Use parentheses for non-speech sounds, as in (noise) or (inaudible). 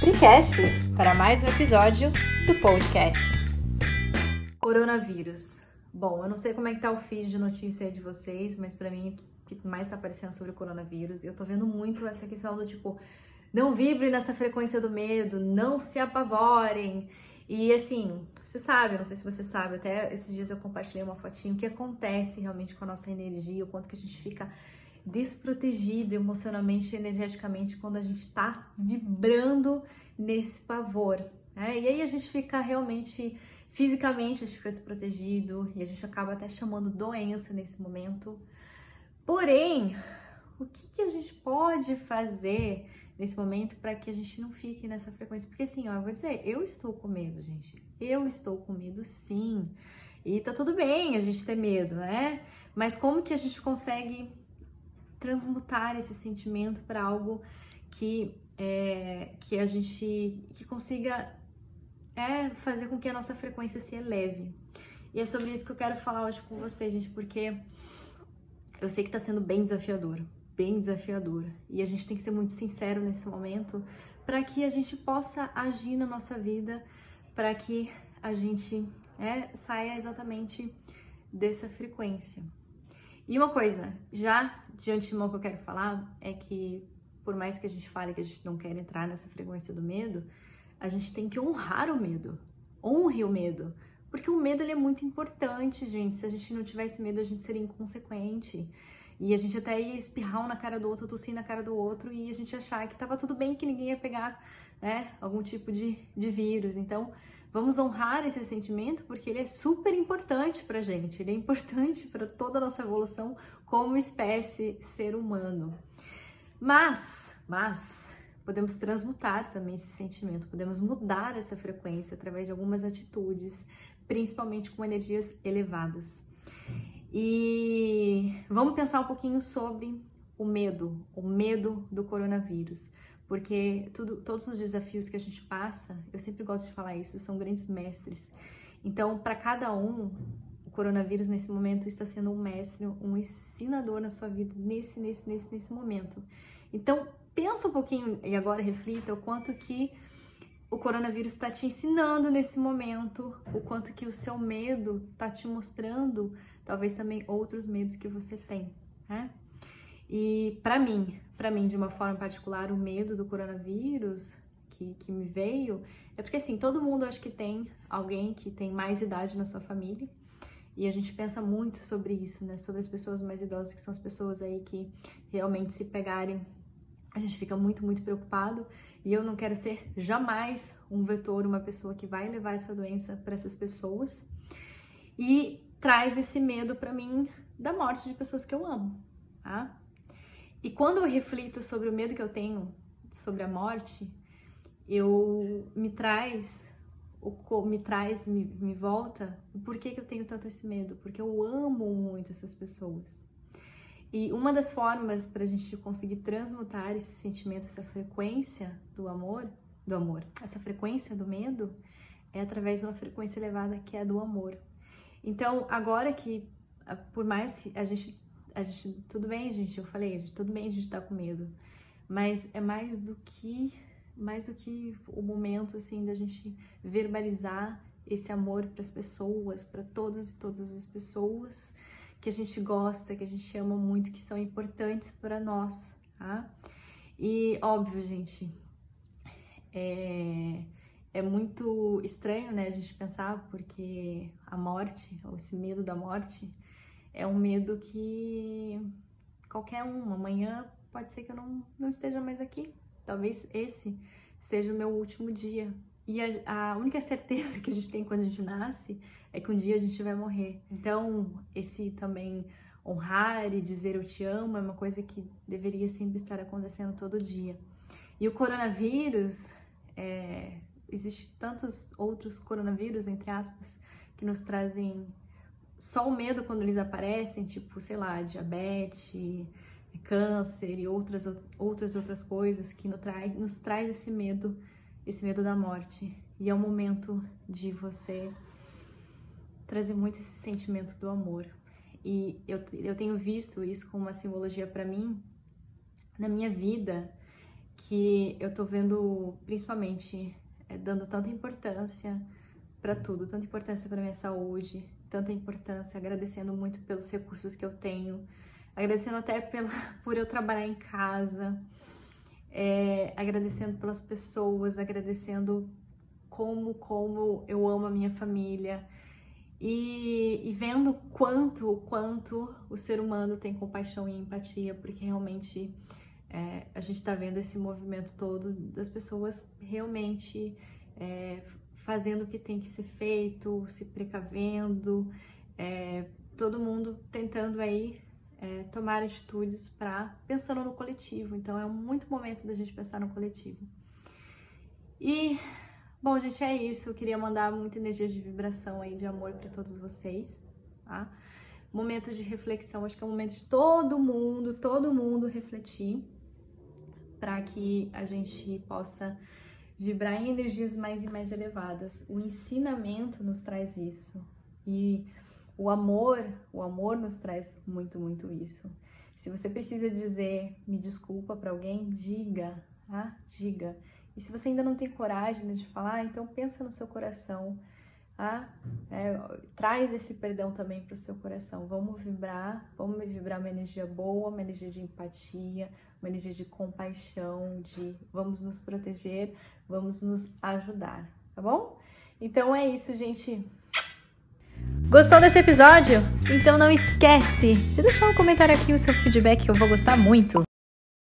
Precast para mais um episódio do podcast. Coronavírus. Bom, eu não sei como é que tá o feed de notícia aí de vocês, mas para mim o que mais tá aparecendo sobre o coronavírus, eu tô vendo muito essa questão do tipo, não vibrem nessa frequência do medo, não se apavorem. E assim, você sabe, não sei se você sabe, até esses dias eu compartilhei uma fotinho, o que acontece realmente com a nossa energia, o quanto que a gente fica desprotegido emocionalmente e energeticamente quando a gente está vibrando nesse pavor. Né? E aí a gente fica realmente, fisicamente, a gente fica desprotegido e a gente acaba até chamando doença nesse momento. Porém, o que, que a gente pode fazer nesse momento para que a gente não fique nessa frequência? Porque assim, ó, eu vou dizer, eu estou com medo, gente. Eu estou com medo sim. E tá tudo bem a gente ter medo, né? Mas como que a gente consegue transmutar esse sentimento para algo que é, que a gente que consiga é, fazer com que a nossa frequência se eleve. E é sobre isso que eu quero falar hoje com vocês, gente, porque eu sei que está sendo bem desafiador, bem desafiador. E a gente tem que ser muito sincero nesse momento para que a gente possa agir na nossa vida, para que a gente é, saia exatamente dessa frequência. E uma coisa, já de antemão que eu quero falar é que, por mais que a gente fale que a gente não quer entrar nessa frequência do medo, a gente tem que honrar o medo. Honre o medo. Porque o medo ele é muito importante, gente. Se a gente não tivesse medo, a gente seria inconsequente. E a gente até ia espirrar um na cara do outro, tossir na cara do outro, e a gente achar que tava tudo bem, que ninguém ia pegar né, algum tipo de, de vírus. Então, Vamos honrar esse sentimento porque ele é super importante para gente, ele é importante para toda a nossa evolução como espécie ser humano. Mas, mas podemos transmutar também esse sentimento, podemos mudar essa frequência através de algumas atitudes, principalmente com energias elevadas. E vamos pensar um pouquinho sobre o medo, o medo do coronavírus porque tudo, todos os desafios que a gente passa, eu sempre gosto de falar isso, são grandes mestres. Então, para cada um, o coronavírus nesse momento está sendo um mestre, um ensinador na sua vida nesse, nesse, nesse, nesse momento. Então, pensa um pouquinho e agora reflita o quanto que o coronavírus está te ensinando nesse momento, o quanto que o seu medo está te mostrando, talvez também outros medos que você tem, né? E para mim, para mim de uma forma particular, o medo do coronavírus que, que me veio é porque assim, todo mundo acho que tem alguém que tem mais idade na sua família. E a gente pensa muito sobre isso, né? Sobre as pessoas mais idosas, que são as pessoas aí que realmente se pegarem, a gente fica muito, muito preocupado. E eu não quero ser jamais um vetor, uma pessoa que vai levar essa doença para essas pessoas. E traz esse medo para mim da morte de pessoas que eu amo, tá? E quando eu reflito sobre o medo que eu tenho sobre a morte, eu me traz, me traz, me, me volta, o porquê que eu tenho tanto esse medo? Porque eu amo muito essas pessoas. E uma das formas para a gente conseguir transmutar esse sentimento, essa frequência do amor, do amor, essa frequência do medo, é através de uma frequência elevada que é a do amor. Então, agora que, por mais que a gente a gente, tudo bem, gente, eu falei, tudo bem a gente tá com medo, mas é mais do que, mais do que o momento, assim, da gente verbalizar esse amor para as pessoas, para todas e todas as pessoas que a gente gosta, que a gente ama muito, que são importantes para nós, tá? E óbvio, gente, é, é muito estranho, né, a gente pensar, porque a morte, ou esse medo da morte, é um medo que qualquer um, amanhã pode ser que eu não, não esteja mais aqui. Talvez esse seja o meu último dia. E a, a, única certeza que a gente tem quando a gente nasce é que um dia a gente vai morrer. Então, esse também honrar e dizer eu te amo é uma coisa que deveria sempre estar acontecendo todo dia. E o coronavírus, é, existe tantos outros coronavírus, entre aspas, que nos trazem só o medo quando eles aparecem, tipo, sei lá, diabetes, câncer e outras outras outras coisas que nos traz, nos traz esse medo, esse medo da morte. E é o momento de você trazer muito esse sentimento do amor. E eu, eu tenho visto isso como uma simbologia para mim na minha vida, que eu tô vendo principalmente é, dando tanta importância para tudo, tanta importância para minha saúde, tanta importância, agradecendo muito pelos recursos que eu tenho, agradecendo até pela, (laughs) por eu trabalhar em casa, é, agradecendo pelas pessoas, agradecendo como, como eu amo a minha família e, e vendo quanto, quanto o ser humano tem compaixão e empatia, porque realmente é, a gente está vendo esse movimento todo das pessoas realmente é, fazendo o que tem que ser feito, se precavendo, é, todo mundo tentando aí é, tomar atitudes para pensando no coletivo. Então é muito momento da gente pensar no coletivo. E bom, gente, é isso. Eu queria mandar muita energia de vibração aí, de amor para todos vocês, tá? Momento de reflexão, acho que é o momento de todo mundo, todo mundo refletir para que a gente possa vibrar em energias mais e mais elevadas. O ensinamento nos traz isso. E o amor, o amor nos traz muito, muito isso. Se você precisa dizer me desculpa para alguém, diga, ah, diga. E se você ainda não tem coragem de falar, então pensa no seu coração, ah, é, traz esse perdão também para o seu coração. Vamos vibrar, vamos vibrar uma energia boa, uma energia de empatia, uma energia de compaixão, de vamos nos proteger, vamos nos ajudar, tá bom? Então é isso, gente. Gostou desse episódio? Então não esquece de deixar um comentário aqui o seu feedback eu vou gostar muito.